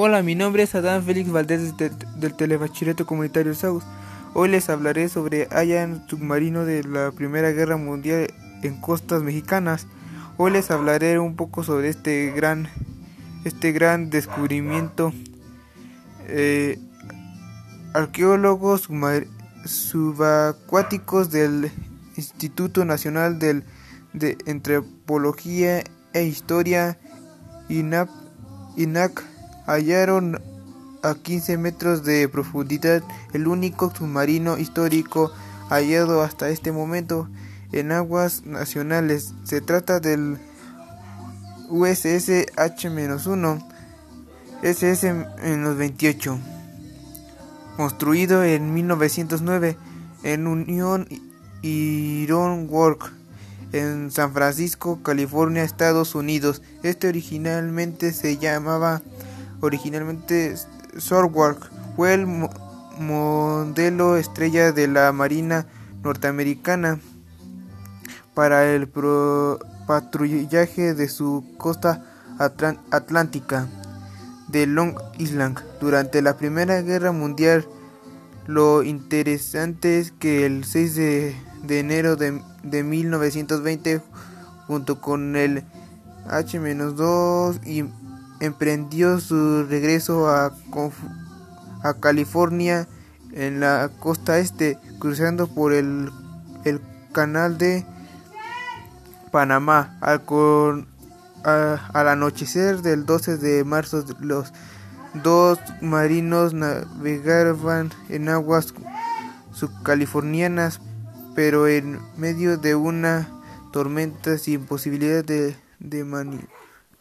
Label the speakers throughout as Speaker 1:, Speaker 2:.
Speaker 1: Hola, mi nombre es Adán Félix Valdés del, Telebachillerato Comunitario SAUS. Hoy les hablaré sobre Ayan submarino de la Primera Guerra Mundial en costas mexicanas. Hoy les hablaré un poco sobre este gran, este gran descubrimiento. Eh, arqueólogos subacuáticos del Instituto Nacional del, de Antropología e Historia INAC hallaron a 15 metros de profundidad el único submarino histórico hallado hasta este momento en aguas nacionales. Se trata del USS H-1 SS en los 28, construido en 1909 en Union Iron Work en San Francisco, California, Estados Unidos. Este originalmente se llamaba originalmente Swordwork, fue el modelo estrella de la Marina norteamericana para el patrullaje de su costa atlántica de Long Island. Durante la Primera Guerra Mundial, lo interesante es que el 6 de, enero de, de 1920, junto con el H-2 y emprendió su regreso a, a California en la costa este, cruzando por el, el canal de Panamá. Al, al anochecer del 12 de marzo, los dos marinos navegaban en aguas subcalifornianas, pero en medio de una tormenta sin posibilidad de, de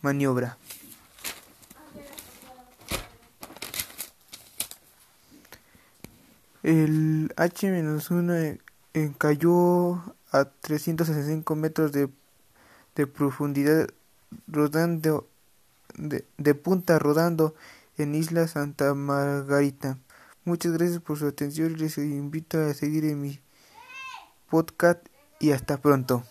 Speaker 1: maniobra. El H-1 cayó a 365 metros de, de profundidad rodando de, de, punta rodando en Isla Santa Margarita. Muchas gracias por su atención y les invito a seguir en mi podcast y hasta pronto.